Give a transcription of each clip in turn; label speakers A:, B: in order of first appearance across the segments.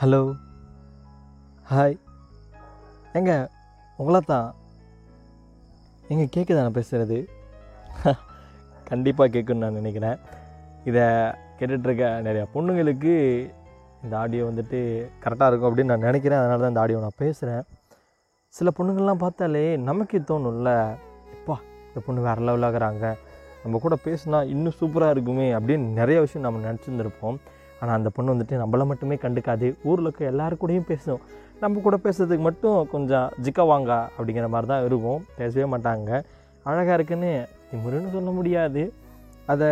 A: Hello. Hi ஏங்க உங்களா தான் எங்கே கேட்குதா நான் பேசுகிறது கண்டிப்பாக கேட்குன்னு நான் நினைக்கிறேன். இதை கேட்டுட்ருக்க நிறையா பொண்ணுங்களுக்கு இந்த ஆடியோ வந்துட்டு கரெக்டாக இருக்கும் அப்படின்னு நான் நினைக்கிறேன். அதனால தான் இந்த ஆடியோ நான் பேசுகிறேன் சில பொண்ணுங்கள்லாம் பார்த்தாலே நமக்கே தோணும்ல எப்பா இந்த பொண்ணு வேறு லெவலாகிறாங்க நம்ம கூட பேசினா இன்னும் சூப்பராக இருக்குமே அப்படின்னு நிறைய விஷயம் நம்ம நினச்சிருந்துருப்போம். ஆனால் அந்த பொண்ணு வந்துட்டு நம்மளை மட்டுமே கண்டுக்காது. ஊரில் இருக்க எல்லாருக்கூடையும் கூடயும் பேசும் நம்ம கூட பேசுறதுக்கு மட்டும் கொஞ்சம் ஜிக்க வாங்க அப்படிங்கிற மாதிரி தான் இருக்கும். பேசவே மாட்டாங்க. அழகாக இருக்குன்னு திமுருன்னு சொல்ல முடியாது. அதை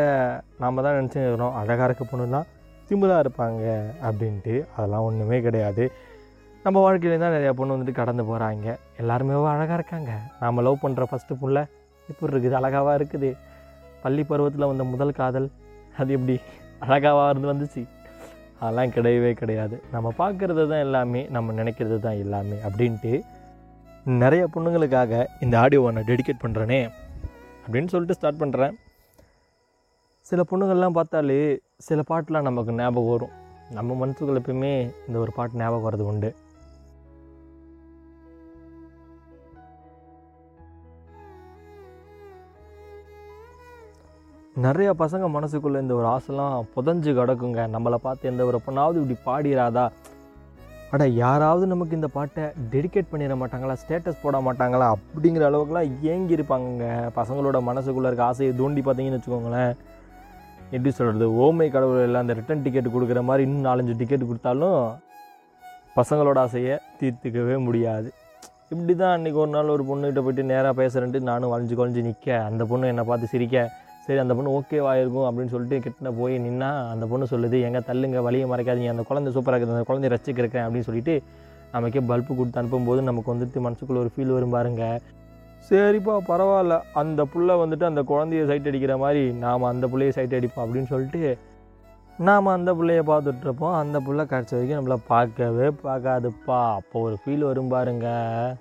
A: நாம் தான் நினச்சிருக்கிறோம் அழகாக இருக்க பொண்ணுலாம் திமுறாக இருப்பாங்க அப்படின்ட்டு. அதெல்லாம் ஒன்றுமே கிடையாது. நம்ம வாழ்க்கையில தான் நிறையா பொண்ணு வந்துட்டு கடந்து போகிறாங்க எல்லாருமே அழகாக இருக்காங்க. நாம் லவ் பண்ணுற ஃபஸ்ட்டு புள்ள இப்படி இருக்குது அழகாவாக இருக்குது. பள்ளி பருவத்தில் வந்த முதல் காதல் அது எப்படி அழகாவாக இருந்து வந்துச்சு? அதெல்லாம் கிடையவே கிடையாது. நம்ம பார்க்குறது தான் எல்லாமே நம்ம நினைக்கிறது தான் எல்லாமே அப்படின்ட்டு நிறைய பொண்ணுங்களுக்காக இந்த ஆடியோவை நான் டெடிகேட் பண்ணுறேனே அப்படின்னு சொல்லிட்டு ஸ்டார்ட் பண்ணுறேன் சில பொண்ணுங்கள்லாம் பார்த்தாலே சில பாட்டெலாம் நமக்கு ஞாபகம் வரும். நம்ம மனசுக்குள்ள எப்பயுமே இந்த ஒரு பாட்டு ஞாபகம் வர்றது உண்டு. நிறைய பசங்க மனசுக்குள்ளே இந்த ஒரு ஆசைலாம் புதஞ்சு கிடக்குங்க. நம்மளை பார்த்து எந்த ஒரு பொண்ணாவது இப்படி பாடிடாதா அட யாராவது நமக்கு இந்த பாட்டை டெடிகேட் பண்ணிட மாட்டாங்களா? ஸ்டேட்டஸ் போட மாட்டாங்களா? அப்படிங்கிற அளவுக்குலாம் ஏங்கி இருப்பாங்கங்க பசங்களோட மனசுக்குள்ளே இருக்க ஆசையை தூண்டி பார்த்தீங்கன்னு வச்சுக்கோங்களேன். எப்படி சொல்கிறது ஓமை கடவுள் எல்லாம் அந்த ரிட்டன் டிக்கெட் கொடுக்குற மாதிரி இன்னும் நாலஞ்சு டிக்கெட் கொடுத்தாலும் பசங்களோட ஆசையை தீர்த்துக்கவே முடியாது. இப்படி தான் அன்றைக்கி ஒரு நாள் ஒரு பொண்ணுகிட்ட போயிட்டு நேராக பேசுகிறேன்ட்டு நானும் வளைஞ்சு குழஞ்சி நிற்க அந்த பொண்ணு என்னை பார்த்து சிரிக்க சரி அந்த பொண்ணு ஓகேவாக இருக்கும் அப்படின்னு சொல்லிட்டு கிட்ட போய் நின்னா அந்த பொண்ணு சொல்லுது எங்க தள்ளுங்க வழியை மறைக்காதீங்க. அந்த குழந்தை சூப்பராக இருக்குது. அந்த குழந்தைய ரசிக்கிறேன் அப்படின்னு சொல்லிட்டு நமக்கே பல்பு கொடுத்து அனுப்பும்போது நமக்கு வந்துட்டு மனசுக்குள்ளே ஒரு ஃபீல் வரும் பாருங்க. சரிப்பா பரவாயில்ல. அந்த புள்ள வந்துட்டு அந்த குழந்தைய சைட் அடிக்கிற மாதிரி நாம் அந்த பிள்ளைய சைட் அடிப்போம். அப்படின்னு சொல்லிட்டு நாம் அந்த பிள்ளைய பார்த்துட்ருப்போம் அந்த புள்ள கிடச்ச வரைக்கும் நம்மளை பார்க்கவே பார்க்காதுப்பா. அப்போ ஒரு ஃபீல் வரும் பாருங்கள்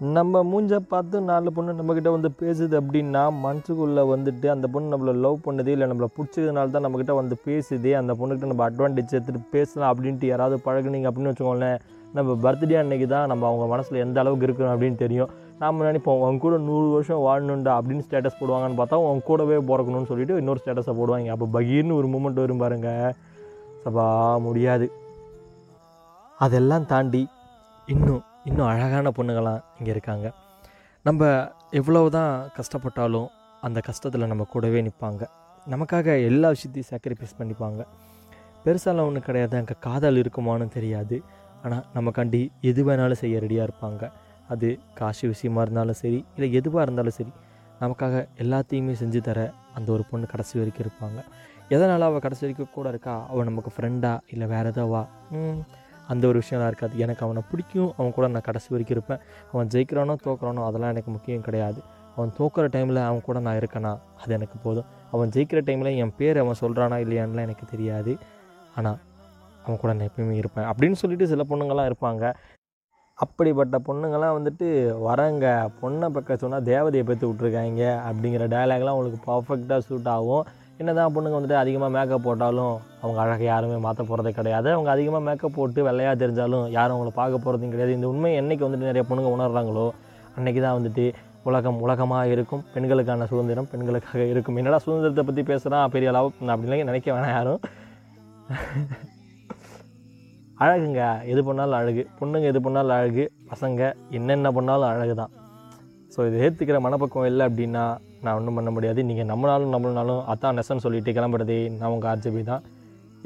A: நம்ம மூஞ்ச பார்த்து நாலு பொண்ணு நம்மக்கிட்ட வந்து பேசுது அப்படின்னா மனசுக்குள்ளே வந்துட்டு அந்த பொண்ணு நம்மளை லவ் பண்ணுது இல்லை நம்மளை பிடிச்சதுனால தான் நம்மக்கிட்ட வந்து பேசுது. அந்த பொண்ணுக்கிட்ட நம்ம அட்வான்டேஜ் எடுத்துகிட்டு பேசலாம் அப்படின்ட்டு யாராவது பழகுனீங்க அப்படின்னு வச்சுக்கோங்களேன் நம்ம பர்த்டே அன்னைக்கு தான் நம்ம அவங்க மனசில் எந்த அளவுக்கு இருக்கணும் அப்படின்னு தெரியும். நாம் நினைப்போம் அவங்க கூட நூறு வருஷம் வாழணுண்டா அப்படின்னு ஸ்டேட்டஸ் போடுவாங்கன்னு பார்த்தா அவங்க கூடவே பிறக்கணும்னு சொல்லிட்டு இன்னொரு ஸ்டேட்டஸை போடுவாங்க. அப்போ பகீர்னு ஒரு மூமெண்ட் வரும் பாருங்க. சபா முடியாது. அதெல்லாம் தாண்டி இன்னும் இன்னும் அழகான பொண்ணுங்களாம் இங்கே இருக்காங்க. நம்ம எவ்வளவு தான் கஷ்டப்பட்டாலும் அந்த கஷ்டத்தில் நம்ம கூடவே நிற்பாங்க நமக்காக எல்லா விஷயத்தையும் சாக்ரிஃபைஸ் பண்ணிப்பாங்க. பெருசாலாம் ஒன்றும் கிடையாது. அங்கே காதல் இருக்குமான்னு தெரியாது. ஆனால் நமக்காண்டி எது வேணாலும் செய்ய ரெடியாக இருப்பாங்க. அது காசு விஷயமா இருந்தாலும் சரி இல்லை எதுவாக இருந்தாலும் சரி நமக்காக எல்லாத்தையுமே செஞ்சு தர அந்த ஒரு பொண்ணு கடைசி வரைக்கும் இருப்பாங்க. எதனால் அவள் கடைசி வரைக்கும் கூட இருக்கா? அவள் நமக்கு ஃப்ரெண்டா இல்லை வேறு எதாவா? அந்த ஒரு விஷயம்லாம் இருக்காது. எனக்கு அவனை பிடிக்கும். அவன் கூட நான் கடைசி வரைக்கும் இருப்பேன். அவன் ஜெயிக்கிறானோ தோக்குறானோ அதெல்லாம் எனக்கு முக்கியம் கிடையாது. அவன் தோக்குற டைமில் அவன் கூட நான் இருக்கேனா? அது எனக்கு போதும். அவன் ஜெயிக்கிற டைமில் என் பேர் அவன் சொல்கிறானா இல்லையான்லாம் எனக்கு தெரியாது. ஆனால் அவன் கூட நான் எப்பயுமே இருப்பேன். அப்படின்னு சொல்லிட்டு சில பொண்ணுங்கள்லாம் இருப்பாங்க. அப்படிப்பட்ட பொண்ணுங்கள்லாம் வந்துட்டு வரங்க. பொண்ணை பக்கம் சொன்னால் தேவதையை பெற்று விட்ருக்காங்க அப்படிங்கிற டயலாக்லாம் அவங்களுக்கு பர்ஃபெக்டாக சூட் ஆகும். என்னதான் பொண்ணுங்க வந்துட்டு அதிகமாக மேக்கப் போட்டாலும் அவங்க அழகை யாருமே மாற்ற போகிறதே கிடையாது. அவங்க அதிகமாக மேக்கப் போட்டு வெள்ளையாக தெரிஞ்சாலும் யாரும் அவங்கள பார்க்க போகிறதும் கிடையாது. இந்த உண்மை என்றைக்கு வந்துட்டு நிறைய பொண்ணுங்க உணர்றாங்களோ அன்றைக்கி தான் வந்துட்டு உலகம் உலகமாக இருக்கும். பெண்களுக்கான சுதந்திரம் பெண்களுக்காக இருக்கும். என்னடா சுதந்திரத்தை பற்றி பேசுகிறான் பெரிய அளவு அப்படின்லாம் நினைக்க வேணாம் யாரும். அழகுங்க. எது பண்ணாலும் அழகு. பொண்ணுங்க எது பண்ணாலும் அழகு. பசங்க என்னென்ன பண்ணாலும் அழகு தான் ஸோ இதை ஏற்றுக்கிற மனப்பக்கம் இல்லை அப்படின்னா நான் ஒன்றும் பண்ண முடியாது. நீங்கள் நம்மளாலும் நம்மளாலும் அத்தான் நெசன்னு சொல்லிட்டு கிளம்புறதே நான் உங்கள் ஆர்ஜபி தான்.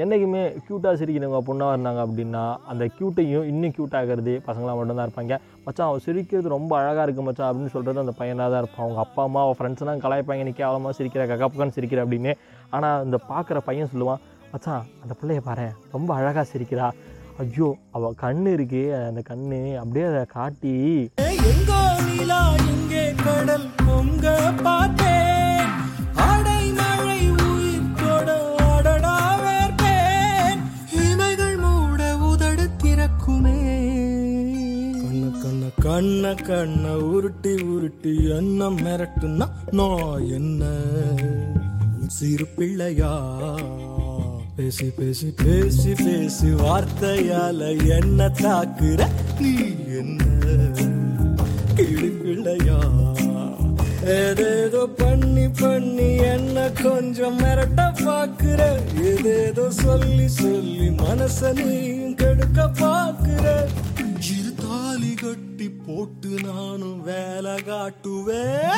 A: என்றைக்குமே க்யூட்டாக சிரிக்கிறவங்க பொண்ணாக இருந்தாங்க அப்படின்னா அந்த க்யூட்டையும் இன்னும் க்யூட் ஆகிறது பசங்களாக மட்டும்தான் இருப்பாங்க. மச்சான் அவன் சிரிக்கிறது ரொம்ப அழகாக இருக்கு மச்சான் அப்படின்னு சொல்கிறது அந்த பையனாக தான் இருப்பான். அவங்க அப்பா அம்மா அவன் ஃப்ரெண்ட்ஸ்லாம் கலாய்ப்பாங்க. நீ அவளமாக சிரிக்கிற கக்கப்புக்கான்னு சிரிக்கிற அப்படின்னு. ஆனால் இந்த பார்க்குற பையன் சொல்லுவான் மச்சான் அந்த பிள்ளைய பாரு ரொம்ப அழகாக சிரிக்கிறா. ஐயோ அவள் கண்ணு இருக்கே அந்த கண்ணு அப்படியே அதை காட்டி.
B: எங்கோ கடல் பொங்க பார்த்தேன். ஆடை மழை உயிர் தொட அடடா வேர்ப்பேன். இமைகள் மூட உதடு திறக்குமே. கண்ண கண்ண கண்ண கண்ண உருட்டி உருட்டி என்ன மிரட்டுனா நான் என்ன? சிறு பிள்ளையா? பேசி பேசி பேசி பேசி வார்த்தையால என்ன தாக்குற? நீ என்ன? கிளிப்பிள்ளையா ஏதேதோ பண்ணி பண்ணி என்ன கொஞ்சம் மிரட்ட பாக்குற ஏதேதோ சொல்லி சொல்லி மனச நீயும் கெடுக்க பாக்குற இரு தாலி கட்டி போட்டு நானும் வேலை காட்டுவேன்.